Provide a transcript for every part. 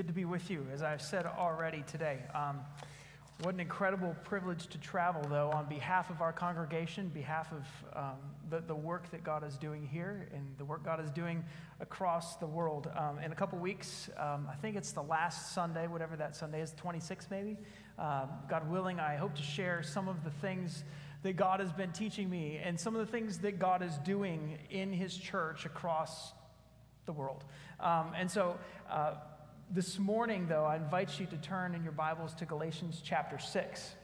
Good to be with you, as I've said already today. Um, what an incredible privilege to travel, though, on behalf of our congregation, behalf of um, the, the work that God is doing here and the work God is doing across the world. Um, in a couple weeks, um, I think it's the last Sunday, whatever that Sunday is, 26 maybe. Um, God willing, I hope to share some of the things that God has been teaching me and some of the things that God is doing in His church across the world. Um, and so, uh, this morning, though, I invite you to turn in your Bibles to Galatians chapter 6.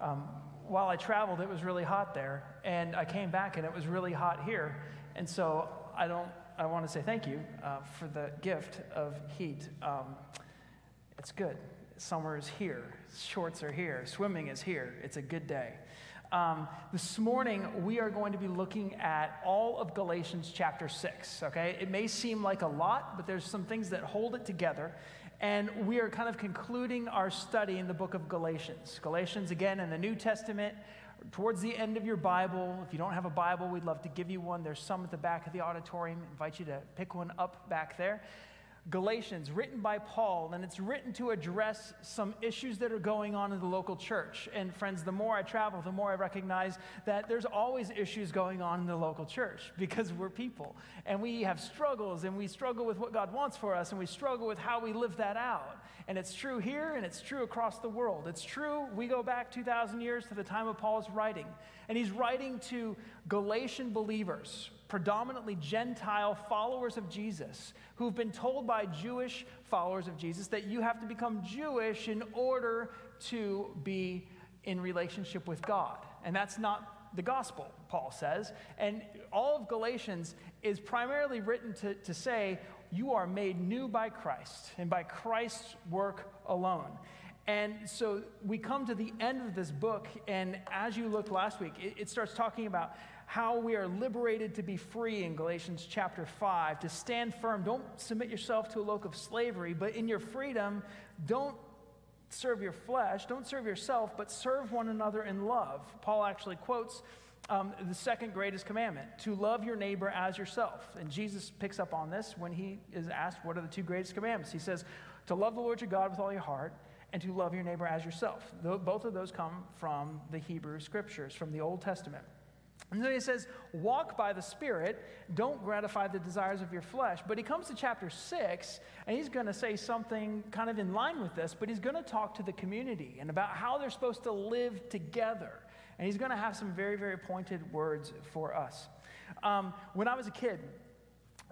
Um, while I traveled, it was really hot there, and I came back and it was really hot here. And so I don't, I want to say thank you uh, for the gift of heat. Um, it's good. Summer is here, shorts are here, swimming is here. It's a good day. Um, this morning, we are going to be looking at all of Galatians chapter 6, okay? It may seem like a lot, but there's some things that hold it together. And we are kind of concluding our study in the book of Galatians. Galatians, again, in the New Testament, towards the end of your Bible. If you don't have a Bible, we'd love to give you one. There's some at the back of the auditorium. I invite you to pick one up back there. Galatians, written by Paul, and it's written to address some issues that are going on in the local church. And friends, the more I travel, the more I recognize that there's always issues going on in the local church because we're people and we have struggles and we struggle with what God wants for us and we struggle with how we live that out. And it's true here and it's true across the world. It's true, we go back 2,000 years to the time of Paul's writing. And he's writing to Galatian believers predominantly Gentile followers of Jesus who've been told by Jewish followers of Jesus that you have to become Jewish in order to be in relationship with God. And that's not the gospel, Paul says. And all of Galatians is primarily written to, to say, you are made new by Christ and by Christ's work alone. And so we come to the end of this book, and as you looked last week, it, it starts talking about how we are liberated to be free in Galatians chapter 5, to stand firm. Don't submit yourself to a yoke of slavery, but in your freedom, don't serve your flesh, don't serve yourself, but serve one another in love. Paul actually quotes um, the second greatest commandment to love your neighbor as yourself. And Jesus picks up on this when he is asked, What are the two greatest commandments? He says, To love the Lord your God with all your heart and to love your neighbor as yourself. Both of those come from the Hebrew scriptures, from the Old Testament. And then he says, walk by the Spirit, don't gratify the desires of your flesh. But he comes to chapter six, and he's going to say something kind of in line with this, but he's going to talk to the community and about how they're supposed to live together. And he's going to have some very, very pointed words for us. Um, when I was a kid,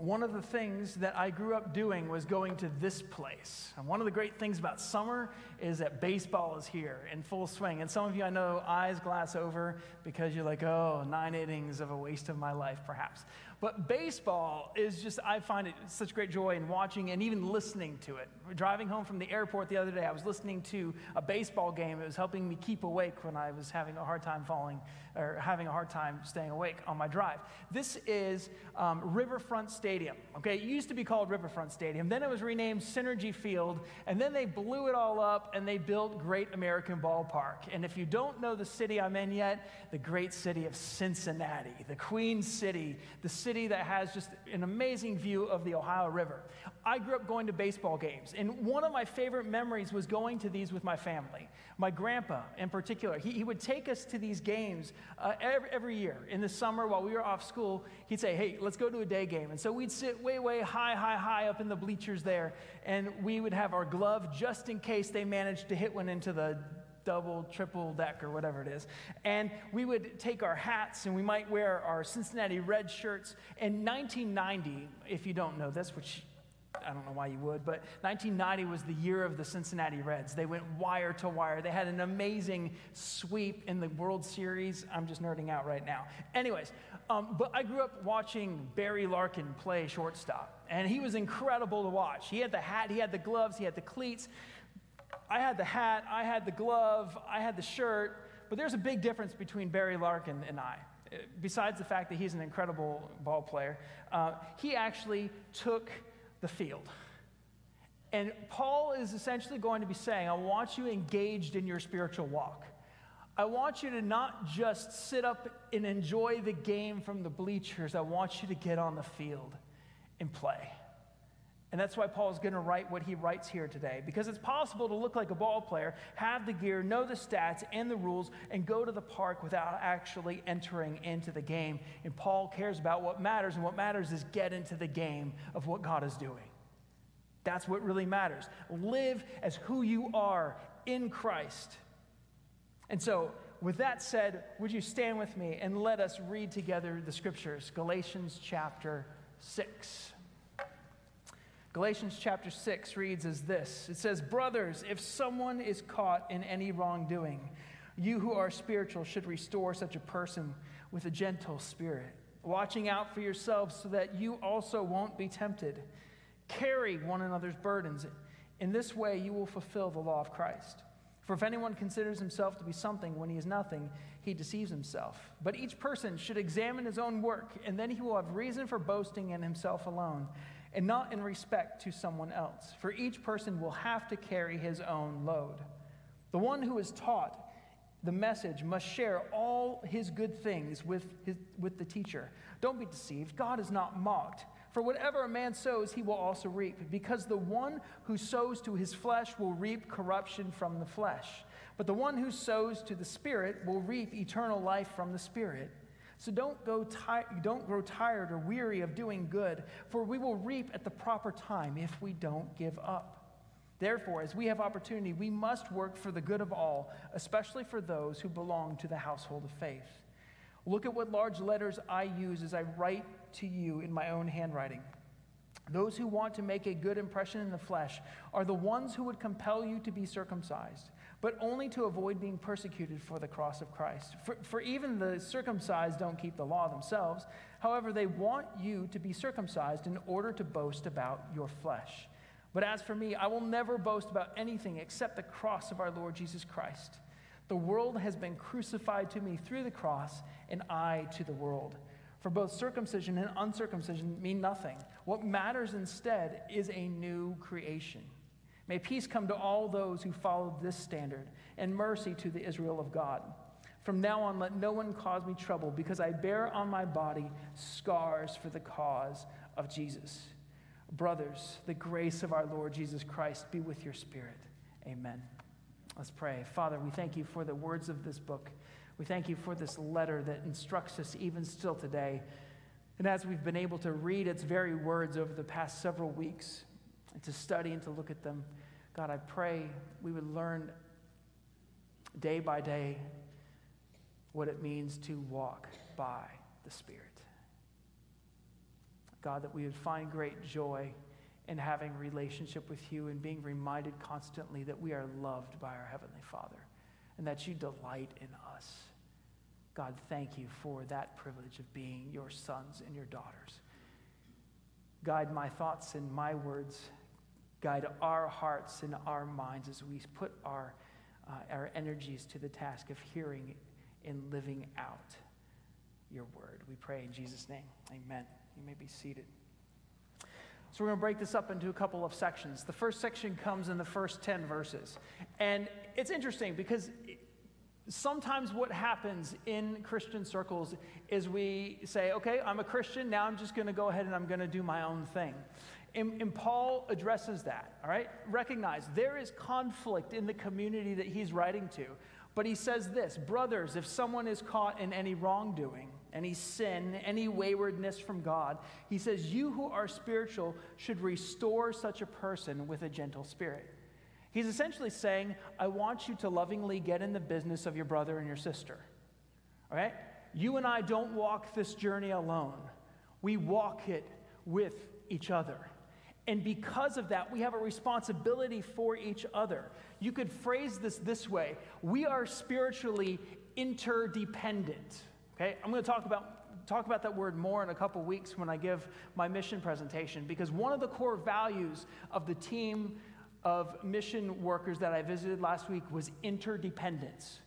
one of the things that I grew up doing was going to this place. And one of the great things about summer is that baseball is here in full swing. And some of you I know eyes glass over because you're like, oh, nine innings of a waste of my life, perhaps. But baseball is just, I find it such great joy in watching and even listening to it. Driving home from the airport the other day, I was listening to a baseball game. It was helping me keep awake when I was having a hard time falling or having a hard time staying awake on my drive. This is um, Riverfront Stadium. Okay, it used to be called Riverfront Stadium. Then it was renamed Cinergy Field, and then they blew it all up and they built Great American Ballpark. And if you don't know the city I'm in yet, the great city of Cincinnati, the Queen City, the city that has just an amazing view of the Ohio River. I grew up going to baseball games, and one of my favorite memories was going to these with my family. My grandpa, in particular, he, he would take us to these games uh, every, every year. In the summer, while we were off school, he'd say, Hey, let's go to a day game. And so we'd sit way, way high, high, high up in the bleachers there, and we would have our glove just in case they managed to hit one into the double, triple deck, or whatever it is. And we would take our hats and we might wear our Cincinnati red shirts. In 1990, if you don't know this, which I don't know why you would, but 1990 was the year of the Cincinnati Reds. They went wire to wire. They had an amazing sweep in the World Series. I'm just nerding out right now. Anyways, um, but I grew up watching Barry Larkin play shortstop, and he was incredible to watch. He had the hat, he had the gloves, he had the cleats. I had the hat, I had the glove, I had the shirt, but there's a big difference between Barry Larkin and I. Besides the fact that he's an incredible ball player, uh, he actually took the field. And Paul is essentially going to be saying, I want you engaged in your spiritual walk. I want you to not just sit up and enjoy the game from the bleachers. I want you to get on the field and play. And that's why Paul is going to write what he writes here today. Because it's possible to look like a ball player, have the gear, know the stats and the rules, and go to the park without actually entering into the game. And Paul cares about what matters, and what matters is get into the game of what God is doing. That's what really matters. Live as who you are in Christ. And so, with that said, would you stand with me and let us read together the scriptures? Galatians chapter 6. Galatians chapter 6 reads as this It says, Brothers, if someone is caught in any wrongdoing, you who are spiritual should restore such a person with a gentle spirit, watching out for yourselves so that you also won't be tempted. Carry one another's burdens. In this way, you will fulfill the law of Christ. For if anyone considers himself to be something when he is nothing, he deceives himself. But each person should examine his own work, and then he will have reason for boasting in himself alone, and not in respect to someone else. For each person will have to carry his own load. The one who is taught the message must share all his good things with, his, with the teacher. Don't be deceived. God is not mocked. For whatever a man sows, he will also reap, because the one who sows to his flesh will reap corruption from the flesh. But the one who sows to the Spirit will reap eternal life from the Spirit. So don't, go ti- don't grow tired or weary of doing good, for we will reap at the proper time if we don't give up. Therefore, as we have opportunity, we must work for the good of all, especially for those who belong to the household of faith. Look at what large letters I use as I write to you in my own handwriting. Those who want to make a good impression in the flesh are the ones who would compel you to be circumcised, but only to avoid being persecuted for the cross of Christ. For, for even the circumcised don't keep the law themselves. However, they want you to be circumcised in order to boast about your flesh. But as for me, I will never boast about anything except the cross of our Lord Jesus Christ. The world has been crucified to me through the cross, and I to the world. For both circumcision and uncircumcision mean nothing. What matters instead is a new creation. May peace come to all those who follow this standard, and mercy to the Israel of God. From now on, let no one cause me trouble, because I bear on my body scars for the cause of Jesus. Brothers, the grace of our Lord Jesus Christ be with your spirit. Amen. Let's pray. Father, we thank you for the words of this book. We thank you for this letter that instructs us even still today. And as we've been able to read its very words over the past several weeks, and to study and to look at them, God, I pray we would learn day by day what it means to walk by the Spirit. God, that we would find great joy in having relationship with you and being reminded constantly that we are loved by our Heavenly Father and that you delight in us. God, thank you for that privilege of being your sons and your daughters. Guide my thoughts and my words. Guide our hearts and our minds as we put our, uh, our energies to the task of hearing and living out your word. We pray in Jesus' name. Amen. You may be seated. So, we're going to break this up into a couple of sections. The first section comes in the first 10 verses. And it's interesting because sometimes what happens in Christian circles is we say, okay, I'm a Christian, now I'm just going to go ahead and I'm going to do my own thing. And, and, Paul addresses that, all right? Recognize there is conflict in the community that he's writing to. But he says this Brothers, if someone is caught in any wrongdoing, any sin, any waywardness from God, he says, You who are spiritual should restore such a person with a gentle spirit. He's essentially saying, I want you to lovingly get in the business of your brother and your sister. All right? You and I don't walk this journey alone, we walk it with each other. And because of that, we have a responsibility for each other. You could phrase this this way we are spiritually interdependent. Okay? I'm going to talk about talk about that word more in a couple weeks when I give my mission presentation because one of the core values of the team of mission workers that I visited last week was interdependence.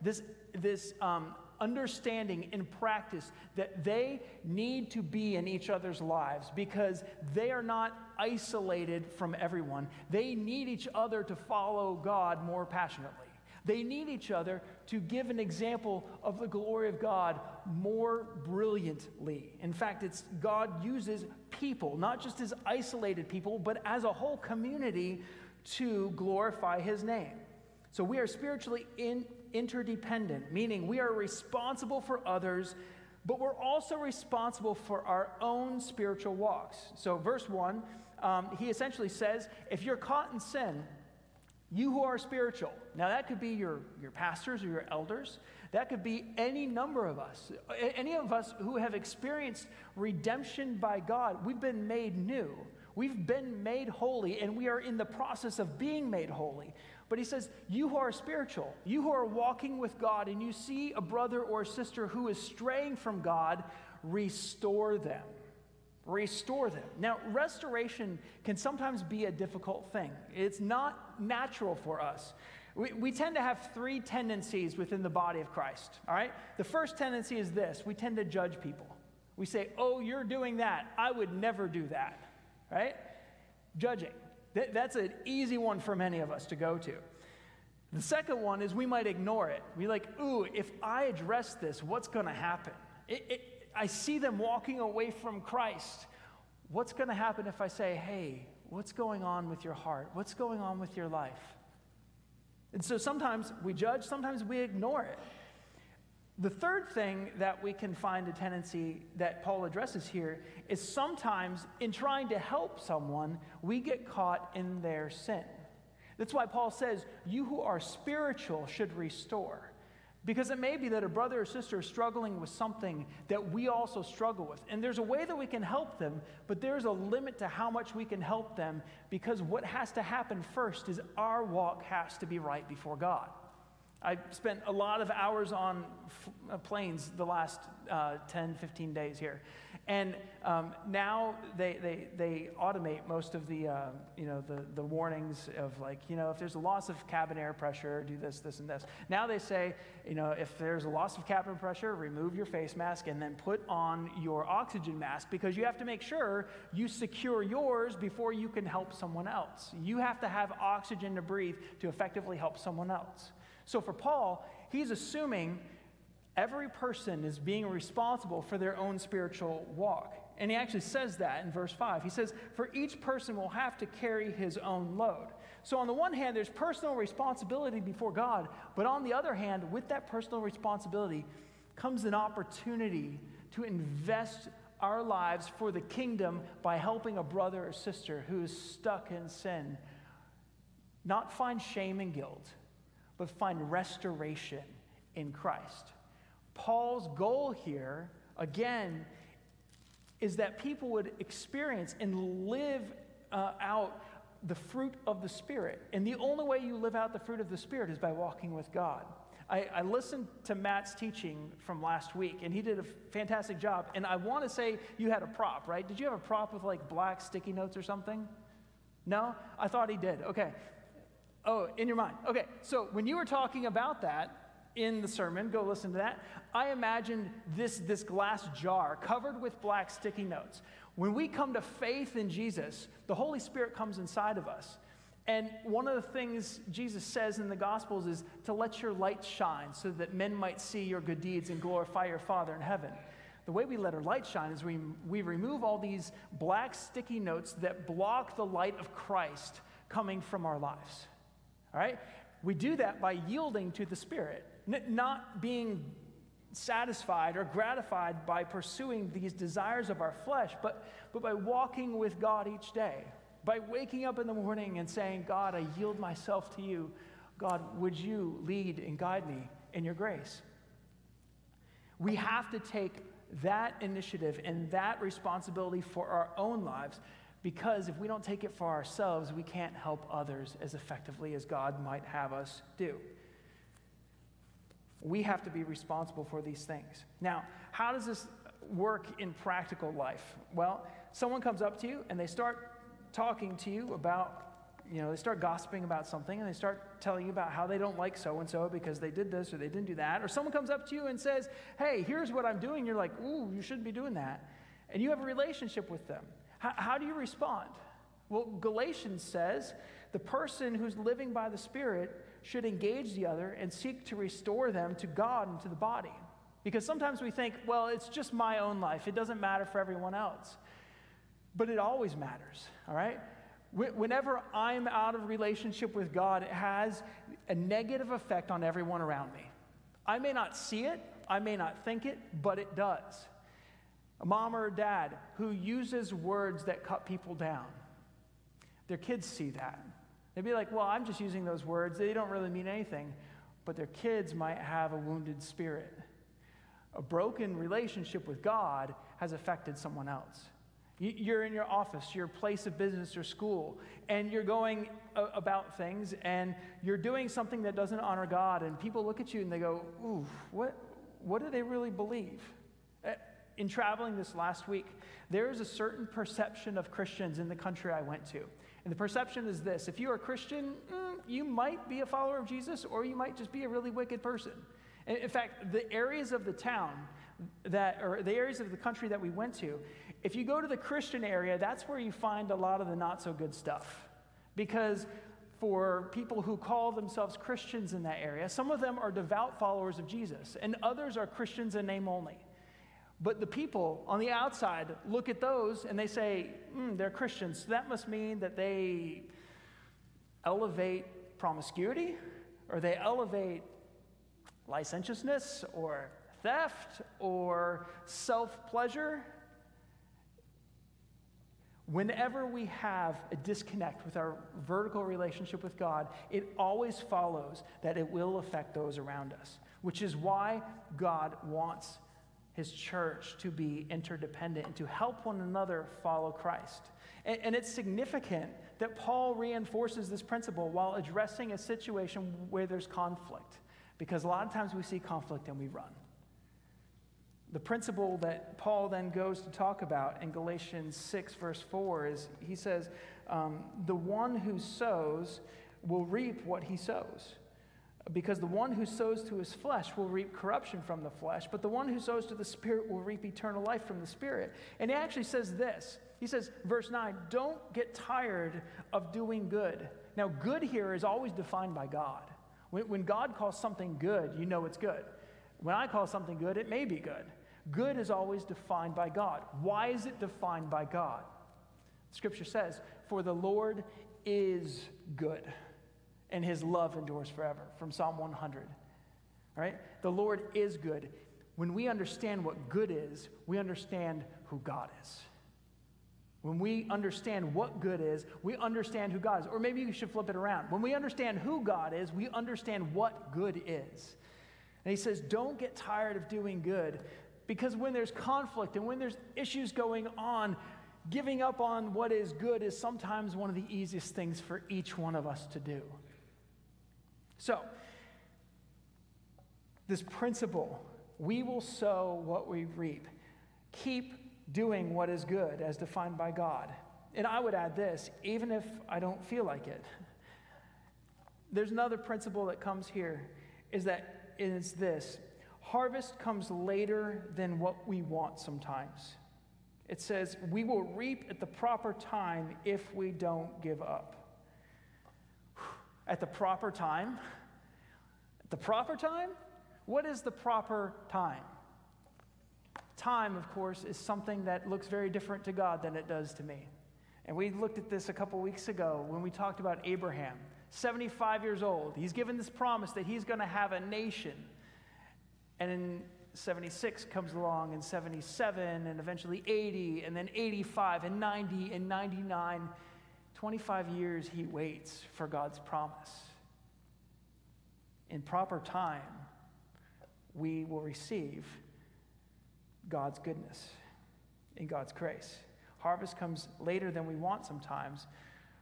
This, this um, understanding in practice that they need to be in each other's lives because they are not isolated from everyone. They need each other to follow God more passionately. They need each other to give an example of the glory of God more brilliantly. In fact, it's God uses people, not just as isolated people, but as a whole community to glorify his name. So we are spiritually in, interdependent, meaning we are responsible for others, but we're also responsible for our own spiritual walks. So, verse 1, um, he essentially says, if you're caught in sin, you who are spiritual. Now, that could be your, your pastors or your elders. That could be any number of us. Any of us who have experienced redemption by God. We've been made new. We've been made holy, and we are in the process of being made holy. But he says, You who are spiritual, you who are walking with God, and you see a brother or a sister who is straying from God, restore them restore them. Now, restoration can sometimes be a difficult thing. It's not natural for us. We, we tend to have three tendencies within the body of Christ, all right? The first tendency is this we tend to judge people. We say, oh, you're doing that. I would never do that, right? Judging. That, that's an easy one for many of us to go to. The second one is we might ignore it. We like, ooh, if I address this, what's going to happen? It, it, I see them walking away from Christ. What's going to happen if I say, hey, what's going on with your heart? What's going on with your life? And so sometimes we judge, sometimes we ignore it. The third thing that we can find a tendency that Paul addresses here is sometimes in trying to help someone, we get caught in their sin. That's why Paul says, You who are spiritual should restore. Because it may be that a brother or sister is struggling with something that we also struggle with. And there's a way that we can help them, but there's a limit to how much we can help them because what has to happen first is our walk has to be right before God. I spent a lot of hours on f- uh, planes the last uh, 10, 15 days here. And um, now they, they, they automate most of the, uh, you know, the, the warnings of like, you know, if there's a loss of cabin air pressure, do this, this, and this. Now they say, you know, if there's a loss of cabin pressure, remove your face mask and then put on your oxygen mask because you have to make sure you secure yours before you can help someone else. You have to have oxygen to breathe to effectively help someone else. So for Paul, he's assuming every person is being responsible for their own spiritual walk. And he actually says that in verse 5. He says, For each person will have to carry his own load. So, on the one hand, there's personal responsibility before God, but on the other hand, with that personal responsibility comes an opportunity to invest our lives for the kingdom by helping a brother or sister who is stuck in sin not find shame and guilt, but find restoration in Christ. Paul's goal here, again, is that people would experience and live uh, out the fruit of the Spirit. And the only way you live out the fruit of the Spirit is by walking with God. I, I, listened to Matt's teaching from last week, and he did a fantastic job. And I want to say you had a prop, right? Did you have a prop with like black sticky notes or something? No? I thought he did. Okay. Oh, in your mind. Okay. So when you were talking about that, in the sermon, go listen to that. I imagined this, this glass jar covered with black sticky notes. When we come to faith in Jesus, the Holy Spirit comes inside of us. And one of the things Jesus says in the Gospels is to let your light shine so that men might see your good deeds and glorify your Father in heaven. The way we let our light shine is we, we remove all these black sticky notes that block the light of Christ coming from our lives. All right? We do that by yielding to the Spirit, not being satisfied or gratified by pursuing these desires of our flesh, but, but by walking with God each day, by waking up in the morning and saying, God, I yield myself to you. God, would you lead and guide me in your grace? We have to take that initiative and that responsibility for our own lives because if we don't take it for ourselves, we can't help others as effectively as God might have us do. We have to be responsible for these things. Now, how does this work in practical life? Well, someone comes up to you and they start talking to you about you know, they start gossiping about something and they start telling you about how they don't like so and so because they did this or they didn't do that. Or someone comes up to you and says, Hey, here's what I'm doing. You're like, Ooh, you shouldn't be doing that. And you have a relationship with them. How, how do you respond? Well, Galatians says the person who's living by the Spirit should engage the other and seek to restore them to God and to the body. Because sometimes we think, well, it's just my own life, it doesn't matter for everyone else. But it always matters, all right? Whenever I'm out of relationship with God, it has a negative effect on everyone around me. I may not see it, I may not think it, but it does. A mom or a dad who uses words that cut people down, their kids see that. They'd be like, well, I'm just using those words, they don't really mean anything. But their kids might have a wounded spirit. A broken relationship with God has affected someone else. You're in your office, your place of business or school, and you're going about things and you're doing something that doesn't honor God, and people look at you and they go, Ooh, what, what do they really believe? In traveling this last week, there is a certain perception of Christians in the country I went to. And the perception is this if you're a Christian, mm, you might be a follower of Jesus, or you might just be a really wicked person. In fact, the areas of the town that, or the areas of the country that we went to, if you go to the Christian area, that's where you find a lot of the not so good stuff. Because for people who call themselves Christians in that area, some of them are devout followers of Jesus, and others are Christians in name only. But the people on the outside look at those and they say, mm, they're Christians. So that must mean that they elevate promiscuity, or they elevate licentiousness, or theft, or self pleasure. Whenever we have a disconnect with our vertical relationship with God, it always follows that it will affect those around us, which is why God wants his church to be interdependent and to help one another follow Christ. And, and, it's significant that Paul reinforces this principle while addressing a situation where there's conflict, because a lot of times we see conflict and we run the principle that Paul then goes to talk about in Galatians 6, verse 4, is he says, um, The one who sows will reap what he sows. Because the one who sows to his flesh will reap corruption from the flesh, but the one who sows to the Spirit will reap eternal life from the Spirit. And he actually says this He says, verse 9, don't get tired of doing good. Now, good here is always defined by God. When, when God calls something good, you know it's good. When I call something good, it may be good. Good is always defined by God. Why is it defined by God? Scripture says, For the Lord is good, and his love endures forever, from Psalm 100. All right? The Lord is good. When we understand what good is, we understand who God is. When we understand what good is, we understand who God is. Or maybe you should flip it around. When we understand who God is, we understand what good is. And he says, Don't get tired of doing good because when there's conflict and when there's issues going on, giving up on what is good is sometimes one of the easiest things for each one of us to do. So, this principle we will sow what we reap. Keep doing what is good as defined by God. And I would add this even if I don't feel like it. There's another principle that comes here is that it's this harvest comes later than what we want sometimes. It says, We will reap at the proper time if we don't give up. At the proper time? At the proper time? What is the proper time? Time, of course, is something that looks very different to God than it does to me. And we looked at this a couple weeks ago when we talked about Abraham, 75 years old. He's given this promise that he's going to have a nation and in 76 comes along, and 77, and eventually 80, and then 85, and 90, and 99. 25 years he waits for God's promise. In proper time, we will receive God's goodness in God's grace. Harvest comes later than we want sometimes,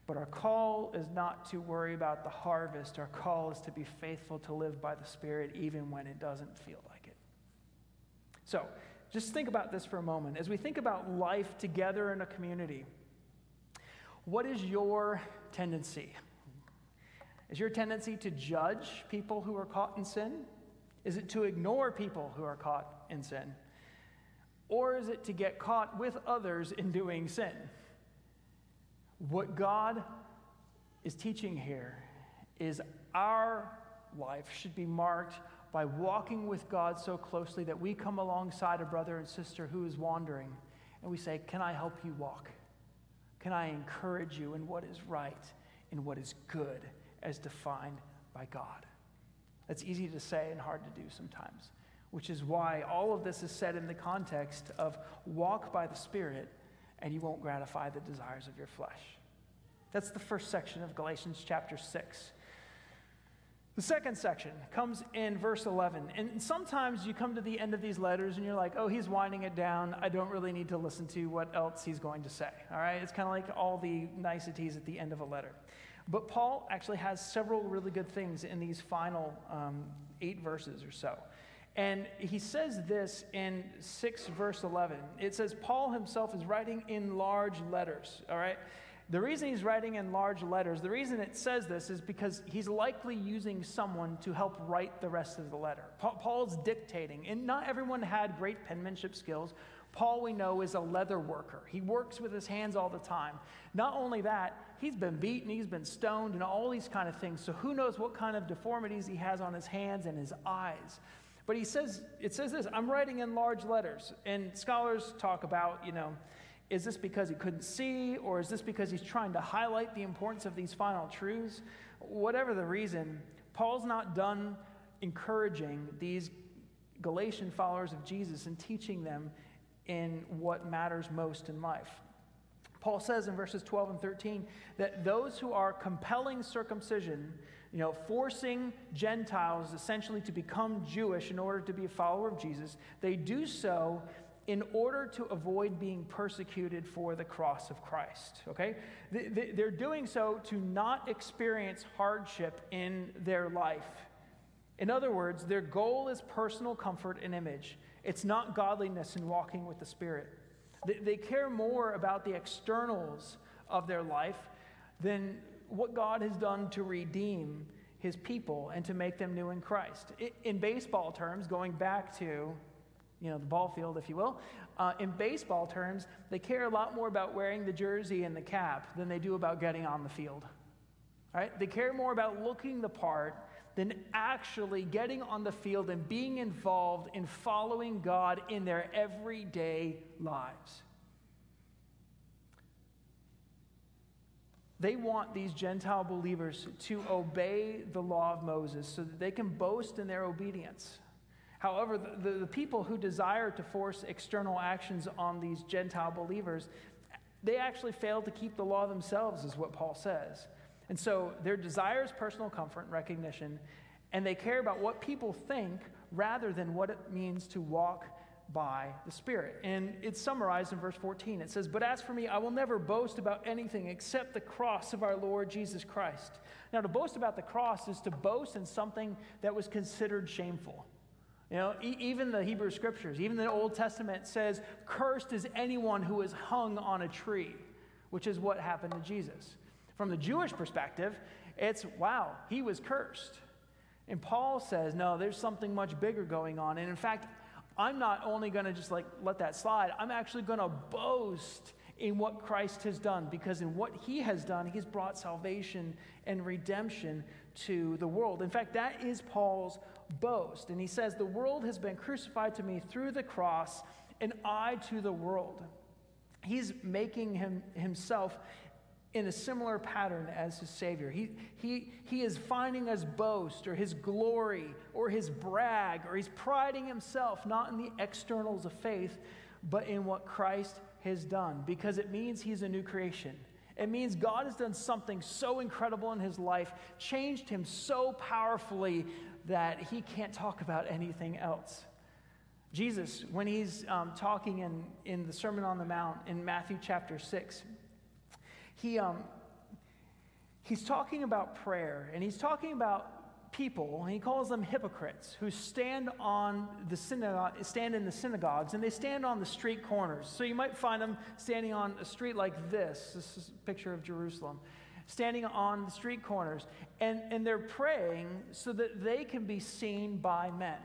but our call is not to worry about the harvest. Our call is to be faithful to live by the Spirit even when it doesn't feel like it. So, just think about this for a moment. As we think about life together in a community, What is your tendency? Is your tendency to judge people who are caught in sin? Is it to ignore people who are caught in sin? Or is it to get caught with others in doing sin? What God is teaching here is our life should be marked by walking with God so closely that we come alongside a brother and sister who is wandering and we say, Can I help you walk? Can I encourage you in what is right, in what is good, as defined by God? That's easy to say and hard to do sometimes, which is why all of this is said in the context of walk by the Spirit and you won't gratify the desires of your flesh. That's the first section of Galatians chapter 6. The second section comes in verse 11. And sometimes you come to the end of these letters and you're like, oh, he's winding it down. I don't really need to listen to what else he's going to say. All right? It's kind of like all the niceties at the end of a letter. But Paul actually has several really good things in these final um, eight verses or so. And he says this in 6 verse 11. It says, Paul himself is writing in large letters, all right? The reason he's writing in large letters, the reason it says this is because he's likely using someone to help write the rest of the letter. Paul's dictating, and not everyone had great penmanship skills. Paul, we know, is a leather worker. He works with his hands all the time. Not only that, he's been beaten, he's been stoned, and all these kind of things. So who knows what kind of deformities he has on his hands and his eyes. But he says, it says this I'm writing in large letters. And scholars talk about, you know, is this because he couldn't see, or is this because he's trying to highlight the importance of these final truths? Whatever the reason, Paul's not done encouraging these Galatian followers of Jesus and teaching them in what matters most in life. Paul says in verses 12 and 13 that those who are compelling circumcision, you know, forcing Gentiles essentially to become Jewish in order to be a follower of Jesus, they do so in order to avoid being persecuted for the cross of Christ. Okay? They're doing so to not experience hardship in their life. In other words, their goal is personal comfort and image. It's not godliness and walking with the Spirit. They care more about the externals of their life than what God has done to redeem his people and to make them new in Christ. In baseball terms, going back to you know, the ball field, if you will. Uh, in baseball terms, they care a lot more about wearing the jersey and the cap than they do about getting on the field. Right? They care more about looking the part than actually getting on the field and being involved in following God in their everyday lives. They want these Gentile believers to obey the law of Moses so that they can boast in their obedience. However, the, the, the, people who desire to force external actions on these Gentile believers, they actually fail to keep the law themselves, is what Paul says. And so their desire is personal comfort and recognition, and they care about what people think rather than what it means to walk by the Spirit. And it's summarized in verse 14. It says, But as for me, I will never boast about anything except the cross of our Lord Jesus Christ. Now, to boast about the cross is to boast in something that was considered shameful. You know, e- even the Hebrew scriptures, even the Old Testament says, Cursed is anyone who is hung on a tree, which is what happened to Jesus. From the Jewish perspective, it's wow, he was cursed. And Paul says, no, there's something much bigger going on. And in fact, I'm not only going to just like let that slide, I'm actually going to boast in what Christ has done because in what he has done, he's brought salvation and redemption to the world. In fact, that is Paul's boast. And he says, The world has been crucified to me through the cross, and I to the world. He's making him, himself in a similar pattern as his Savior. He, he, he is finding his boast or his glory or his brag or he's priding himself not in the externals of faith, but in what Christ has done because it means he's a new creation. It means God has done something so incredible in his life, changed him so powerfully that he can't talk about anything else. Jesus, when he's um, talking in, in the Sermon on the Mount in Matthew chapter 6, he, um, he's talking about prayer and he's talking about people, and he calls them hypocrites, who stand on the synagogue, stand in the synagogues, and they stand on the street corners. So you might find them standing on a street like this. This is a picture of Jerusalem. Standing on the street corners, and, and they're praying so that they can be seen by men.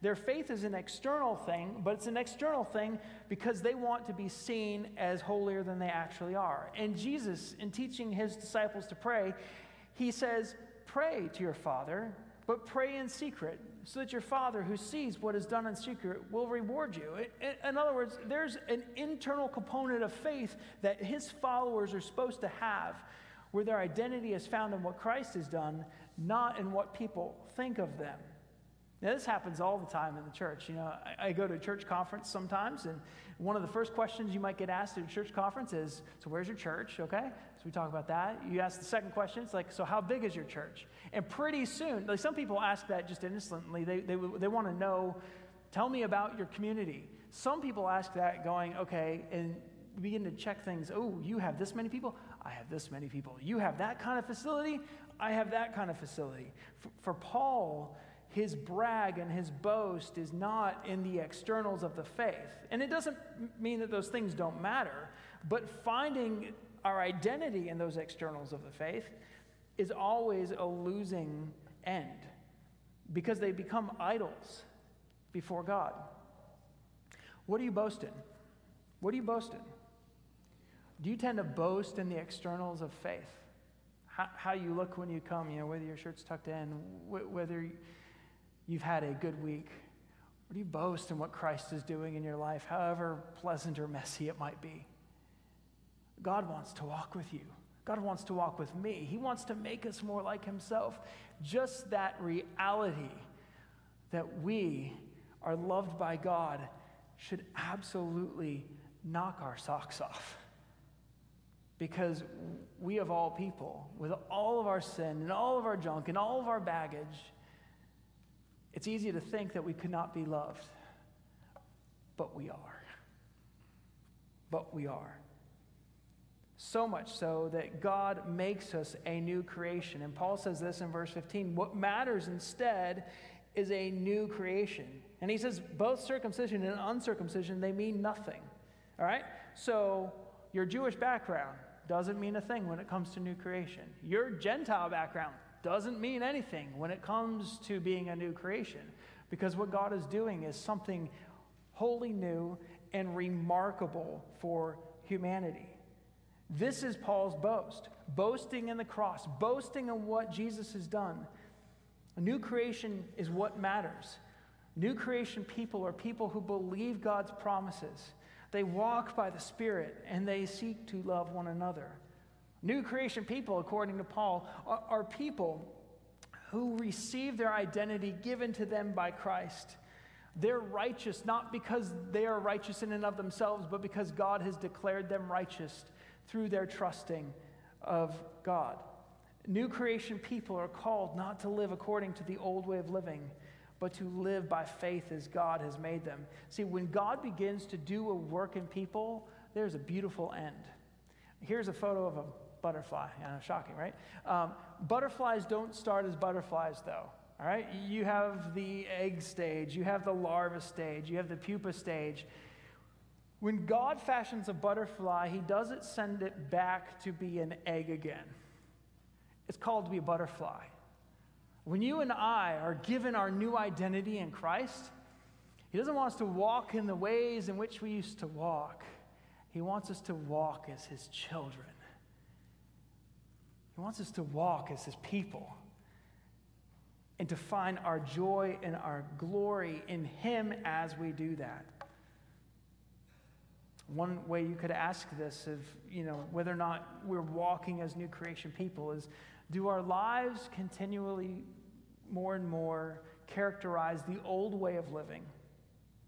Their faith is an external thing, but it's an external thing because they want to be seen as holier than they actually are. And Jesus, in teaching his disciples to pray, he says, Pray to your Father, but pray in secret, so that your Father, who sees what is done in secret, will reward you. In other words, there's an internal component of faith that his followers are supposed to have, where their identity is found in what Christ has done, not in what people think of them. Now, this happens all the time in the church. You know, I, I, go to a church conference sometimes, and one of the first questions you might get asked at a church conference is, So, where's your church? Okay? So, we talk about that. You ask the second question, it's like, So, how big is your church? And pretty soon, like some people ask that just innocently. They, they, they want to know, Tell me about your community. Some people ask that going, Okay, and begin to check things. Oh, you have this many people? I have this many people. You have that kind of facility? I have that kind of facility. For, for Paul, his brag and his boast is not in the externals of the faith. And it doesn't mean that those things don't matter, but finding our identity in those externals of the faith is always a losing end because they become idols before God. What do you boast in? What do you boast in? Do you tend to boast in the externals of faith? How, how you look when you come, you know, whether your shirt's tucked in, whether you've had a good week? Or do you boast in what Christ is doing in your life, however pleasant or messy it might be? God wants to walk with you. God wants to walk with me. He wants to make us more like Himself. Just that reality that we are loved by God should absolutely knock our socks off. Because we, of all people, with all of our sin and all of our junk and all of our baggage, it's easy to think that we could not be loved, but we are. But we are. So much so that God makes us a new creation. And Paul says this in verse 15 what matters instead is a new creation. And he says both circumcision and uncircumcision, they mean nothing. All right? So your Jewish background doesn't mean a thing when it comes to new creation. Your Gentile background doesn't mean anything when it comes to being a new creation because what God is doing is something wholly new and remarkable for humanity. This is Paul's boast boasting in the cross, boasting in what Jesus has done. A new creation is what matters. New creation people are people who believe God's promises. They walk by the Spirit and they seek to love one another. New creation people, according to Paul, are, are people who receive their identity given to them by Christ. They're righteous not because they are righteous in and of themselves, but because God has declared them righteous through their trusting of God. New creation people are called not to live according to the old way of living, but to live by faith as God has made them. See, when God begins to do a work in people, there's a beautiful end. Here's a photo of a butterfly. Shocking, right? Um, butterflies don't start as butterflies, though. All right? You have the egg stage, you have the larva stage, you have the pupa stage. When God fashions a butterfly, he doesn't send it back to be an egg again. It's called to be a butterfly. When you and I are given our new identity in Christ, he doesn't want us to walk in the ways in which we used to walk. He wants us to walk as his children. He wants us to walk as His people and to find our joy and our glory in Him as we do that. One way you could ask this of, you know, whether or not we're walking as new creation people is do our lives continually more and more characterize the old way of living?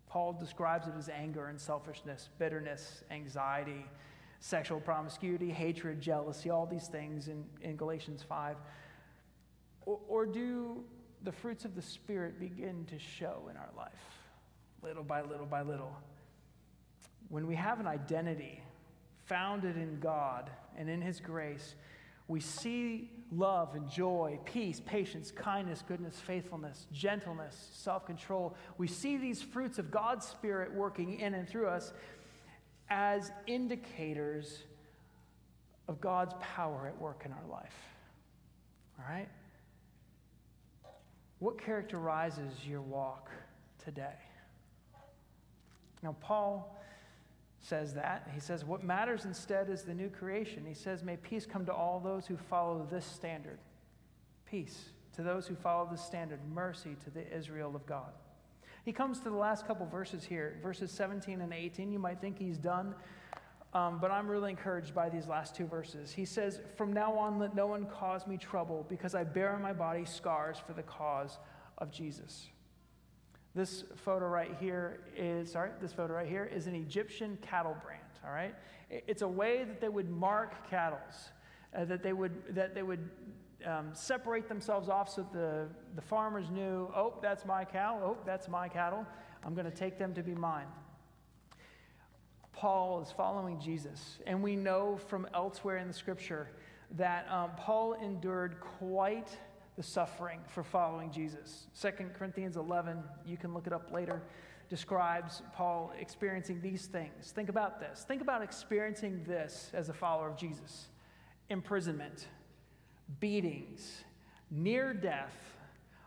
Paul describes it as anger and selfishness, bitterness, anxiety, sexual promiscuity, hatred, jealousy, all these things in, in Galatians 5? Or, or do the fruits of the Spirit begin to show in our life, little by little by little? When we have an identity founded in God and in His grace, we see love and joy, peace, patience, kindness, goodness, faithfulness, gentleness, self control. We see these fruits of God's Spirit working in and through us as indicators of God's power at work in our life. All right? What characterizes your walk today? Now, Paul says that. He says, What matters instead is the new creation. He says, May peace come to all those who follow this standard. Peace to those who follow this standard. Mercy to the Israel of God. He comes to the last couple verses here, verses 17 and 18. You might think he's done, um, but I'm really encouraged by these last two verses. He says, From now on, let no one cause me trouble, because I bear in my body scars for the cause of Jesus. This photo right here is, sorry, this photo right here is an Egyptian cattle brand, all right? It's a way that they would mark cattle, uh, that they would, that they would um, separate themselves off so the, the farmers knew, oh, that's my cow, oh, that's my cattle. I'm going to take them to be mine. Paul is following Jesus, and we know from elsewhere in the scripture that um, Paul endured quite the suffering for following Jesus. 2 Corinthians 11, you can look it up later, describes Paul experiencing these things. Think about this. Think about experiencing this as a follower of Jesus imprisonment, beatings, near death.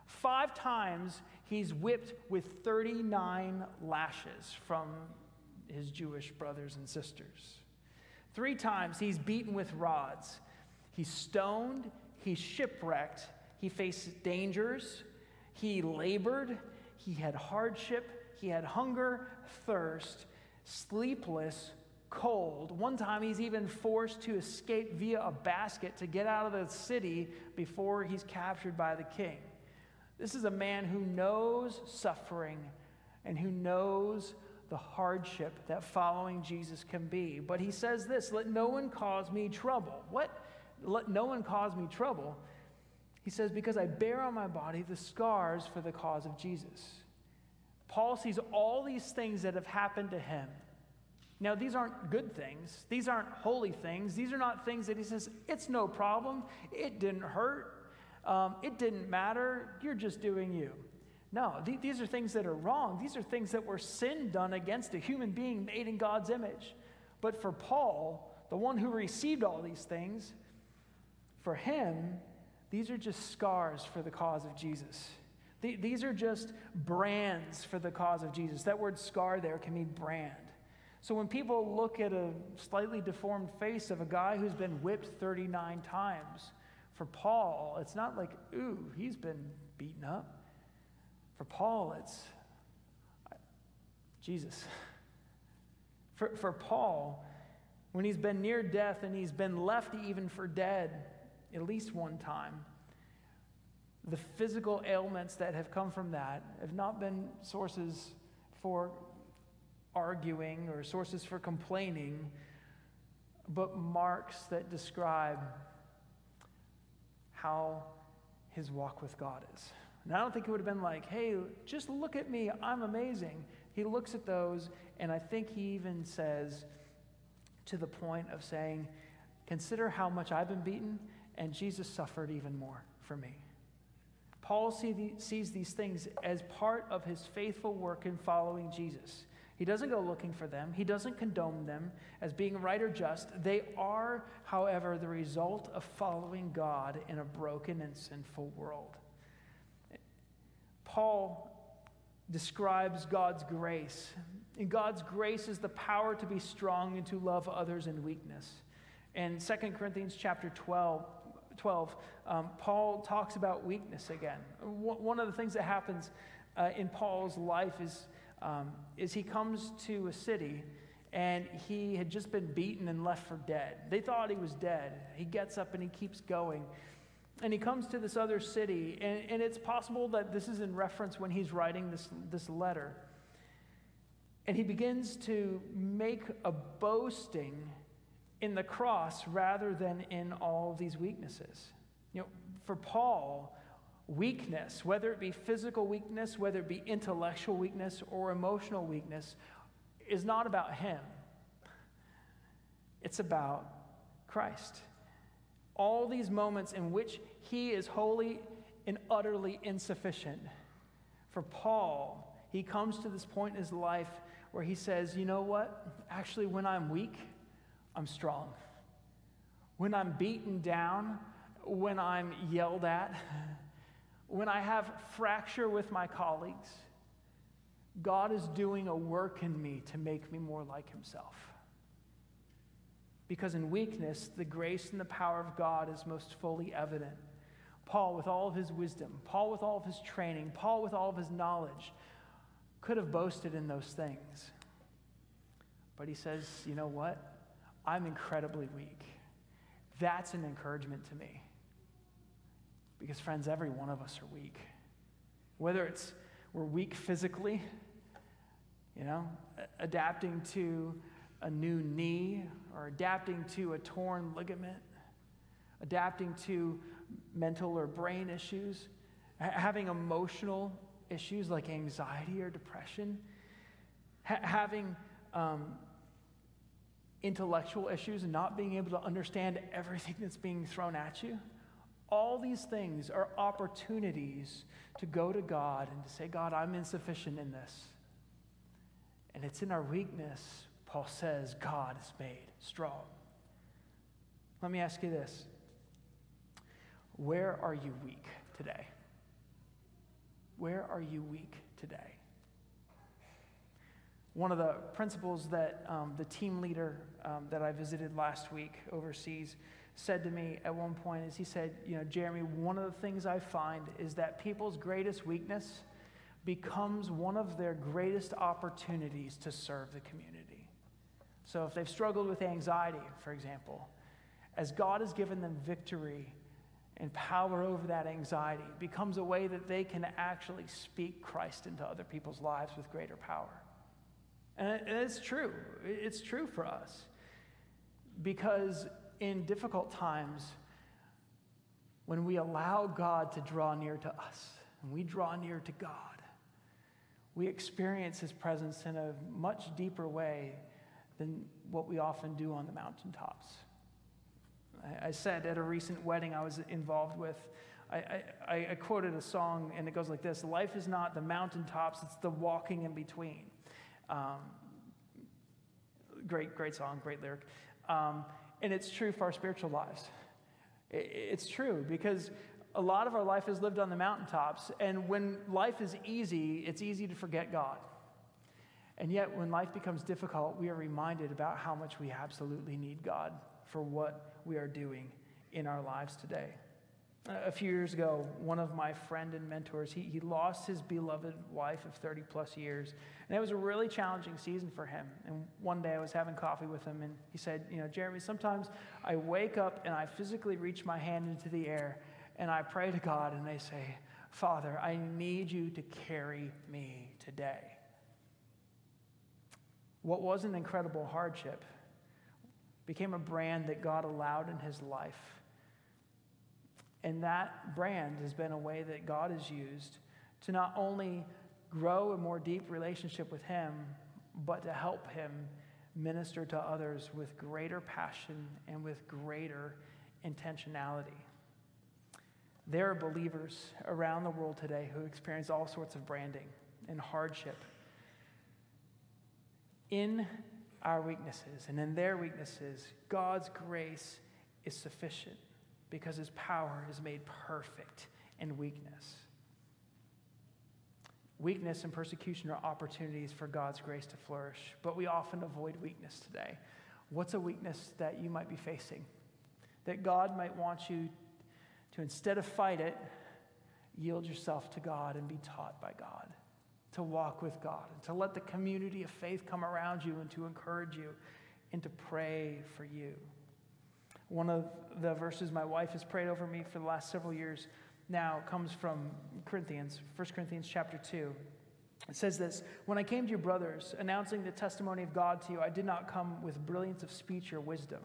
Five times he's whipped with 39 lashes from his Jewish brothers and sisters. Three times he's beaten with rods. He's stoned, he's shipwrecked, he faced dangers, he labored, he had hardship, he had hunger, thirst, sleepless, cold. One time he's even forced to escape via a basket to get out of the city before he's captured by the king. This is a man who knows suffering and who knows the hardship that following Jesus can be. But he says this let no one cause me trouble. What? Let no one cause me trouble. He says, Because I bear on my body the scars for the cause of Jesus. Paul sees all these things that have happened to him. Now, these aren't good things. These aren't holy things. These are not things that he says, it's no problem. It didn't hurt. Um, it didn't matter. You're just doing you. No, th- these are things that are wrong. These are things that were sin done against a human being made in God's image. But for Paul, the one who received all these things, for him, these are just scars for the cause of Jesus. These are just brands for the cause of Jesus. That word scar there can mean brand. So when people look at a slightly deformed face of a guy who's been whipped 39 times, for Paul, it's not like, ooh, he's been beaten up. For Paul, it's Jesus. For, for Paul, when he's been near death and he's been left even for dead, at least one time. The physical ailments that have come from that have not been sources for arguing or sources for complaining, but marks that describe how his walk with God is. And I don't think it would have been like, hey, just look at me, I'm amazing. He looks at those, and I think he even says, to the point of saying, consider how much I've been beaten and Jesus suffered even more for me. Paul see the, sees these things as part of his faithful work in following Jesus. He doesn't go looking for them, he doesn't condone them as being right or just. They are, however, the result of following God in a broken and sinful world. Paul describes God's grace. And God's grace is the power to be strong and to love others in weakness. In 2 Corinthians chapter 12, 12, um, Paul talks about weakness again. One of the things that happens uh, in Paul's life is, um, is he comes to a city and he had just been beaten and left for dead. They thought he was dead. He gets up and he keeps going. And he comes to this other city, and, and it's possible that this is in reference when he's writing this, this letter. And he begins to make a boasting in the cross rather than in all these weaknesses. You know, for Paul, weakness, whether it be physical weakness, whether it be intellectual weakness or emotional weakness, is not about him. It's about Christ. All these moments in which he is wholly and utterly insufficient. For Paul, he comes to this point in his life where he says, You know what? Actually, when I'm weak, I'm strong. When I'm beaten down, when I'm yelled at, when I have fracture with my colleagues, God is doing a work in me to make me more like himself. Because in weakness, the grace and the power of God is most fully evident. Paul, with all of his wisdom, Paul, with all of his training, Paul, with all of his knowledge, could have boasted in those things. But he says, you know what? I'm incredibly weak. That's an encouragement to me. Because, friends, every one of us are weak. Whether it's we're weak physically, you know, adapting to a new knee or adapting to a torn ligament, adapting to mental or brain issues, having emotional issues like anxiety or depression, ha- having um, intellectual issues and not being able to understand everything that's being thrown at you. All these things are opportunities to go to God and to say, God, I'm insufficient in this. And it's in our weakness, Paul says, God is made strong. Let me ask you this Where are you weak today? Where are you weak today? One of the principles that um, the team leader um, that I visited last week overseas said to me at one point is he said, You know, Jeremy, one of the things I find is that people's greatest weakness becomes one of their greatest opportunities to serve the community. So if they've struggled with anxiety, for example, as God has given them victory and power over that anxiety, becomes a way that they can actually speak Christ into other people's lives with greater power. And it's true. It's true for us. Because in difficult times, when we allow God to draw near to us and we draw near to God, we experience His presence in a much deeper way than what we often do on the mountaintops. I, said at a recent wedding I was involved with, I, I, I quoted a song and it goes like this Life is not the mountaintops, it's the walking in between. Um, great, great song, great lyric. Um, and it's true for our spiritual lives. It's true because a lot of our life is lived on the mountaintops. And when life is easy, it's easy to forget God. And yet, when life becomes difficult, we are reminded about how much we absolutely need God for what we are doing in our lives today. A few years ago, one of my friend and mentors, he, he lost his beloved wife of 30 plus years. And it was a really challenging season for him. And one day I was having coffee with him, and he said, You know, Jeremy, sometimes I wake up and I physically reach my hand into the air and I pray to God and I say, Father, I need you to carry me today. What was an incredible hardship became a brand that God allowed in his life and that brand has been a way that God has used to not only grow a more deep relationship with Him, but to help Him minister to others with greater passion and with greater intentionality. There are believers around the world today who experience all sorts of branding and hardship. In our weaknesses and in their weaknesses, God's grace is sufficient because his power is made perfect in weakness. Weakness and persecution are opportunities for God's grace to flourish, but we often avoid weakness today. What's a weakness that you might be facing? That God might want you to, instead of fight it, yield yourself to God and be taught by God, to walk with God, and to let the community of faith come around you and to encourage you and to pray for you. One of the verses my wife has prayed over me for the last several years now comes from Corinthians, 1 Corinthians chapter 2. It says this When I came to your brothers, announcing the testimony of God to you, I did not come with brilliance of speech or wisdom.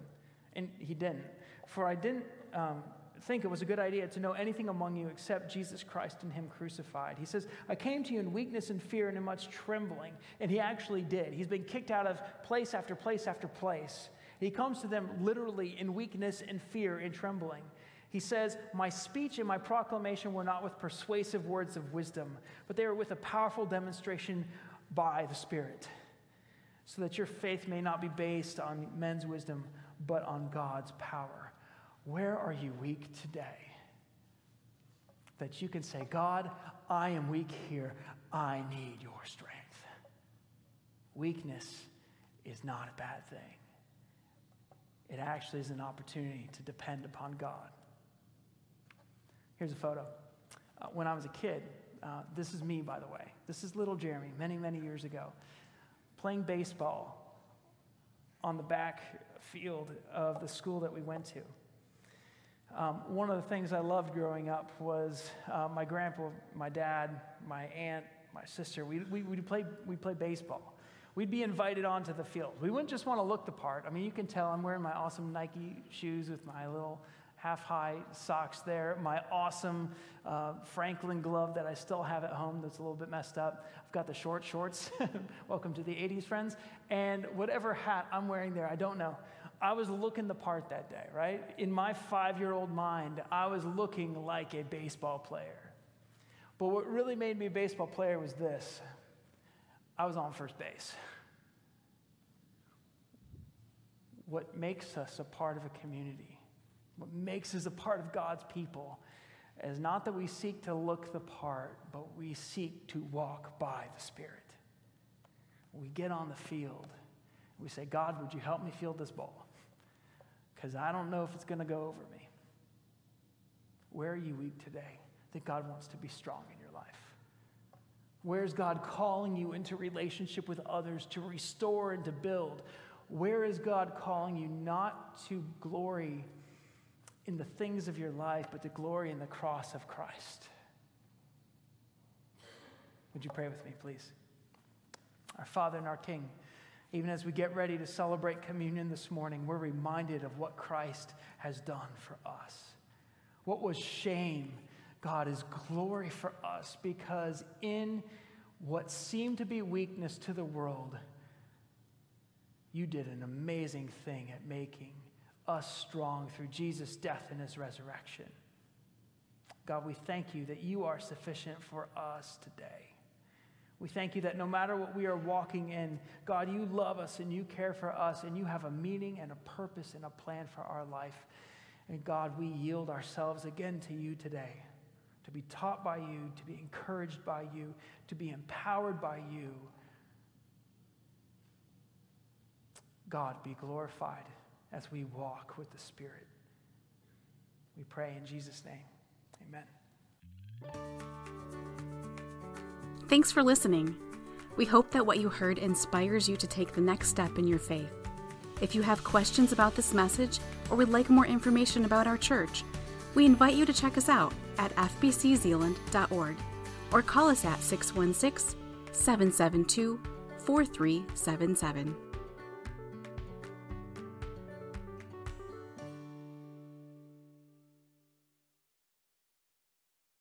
And he didn't. For I didn't um, think it was a good idea to know anything among you except Jesus Christ and Him crucified. He says, I came to you in weakness and fear and in much trembling. And he actually did. He's been kicked out of place after place after place. He comes to them literally in weakness and fear and trembling. He says, My speech and my proclamation were not with persuasive words of wisdom, but they were with a powerful demonstration by the Spirit, so that your faith may not be based on men's wisdom, but on God's power. Where are you weak today? That you can say, God, I am weak here. I need your strength. Weakness is not a bad thing, it actually is an opportunity to depend upon God. Here's a photo. Uh, when I was a kid, uh, this is me, by the way. This is little Jeremy, many, many years ago, playing baseball on the back field of the school that we went to. Um, one of the things I loved growing up was uh, my grandpa, my dad, my aunt, my sister. We, we, we, play, we play baseball. We'd be invited onto the field. We wouldn't just want to look the part. I mean, you can tell I'm wearing my awesome Nike shoes with my little half high socks there, my awesome uh, Franklin glove that I still have at home that's a little bit messed up. I've got the short shorts. Welcome to the 80s, friends. And whatever hat I'm wearing there, I don't know. I was looking the part that day, right? In my five year old mind, I was looking like a baseball player. But what really made me a baseball player was this I was on first base. What makes us a part of a community what makes us a part of God's people is not that we seek to look the part, but we seek to walk by the Spirit. We get on the field. We say, God, would you help me field this ball? Because I don't know if it's going to go over me. Where are you weak today that God wants to be strong in? Where's God calling you into relationship with others to restore and to build? Where is God calling you not to glory in the things of your life, but to glory in the cross of Christ. Would you pray with me, please? Our Father and our King, even as we get ready to celebrate communion this morning, we're reminded of what Christ has done for us. What was shame, God, is glory for us because in what seemed to be weakness to the world, you did an amazing thing at making us strong through Jesus' death and his resurrection. God, we thank you that you are sufficient for us today. We thank you that no matter what we are walking in, God, you love us and you care for us and you have a meaning and a purpose and a plan for our life. And God, we yield ourselves again to you today to be taught by you, to be encouraged by you, to be empowered by you. God, be glorified as we walk with the Spirit. We pray in Jesus' name. Amen. Thanks for listening. We hope that what you heard inspires you to take the next step in your faith. If you have questions about this message or would like more information about our church, we invite you to check us out at fbczeeland.org or call us at 616 772 4377.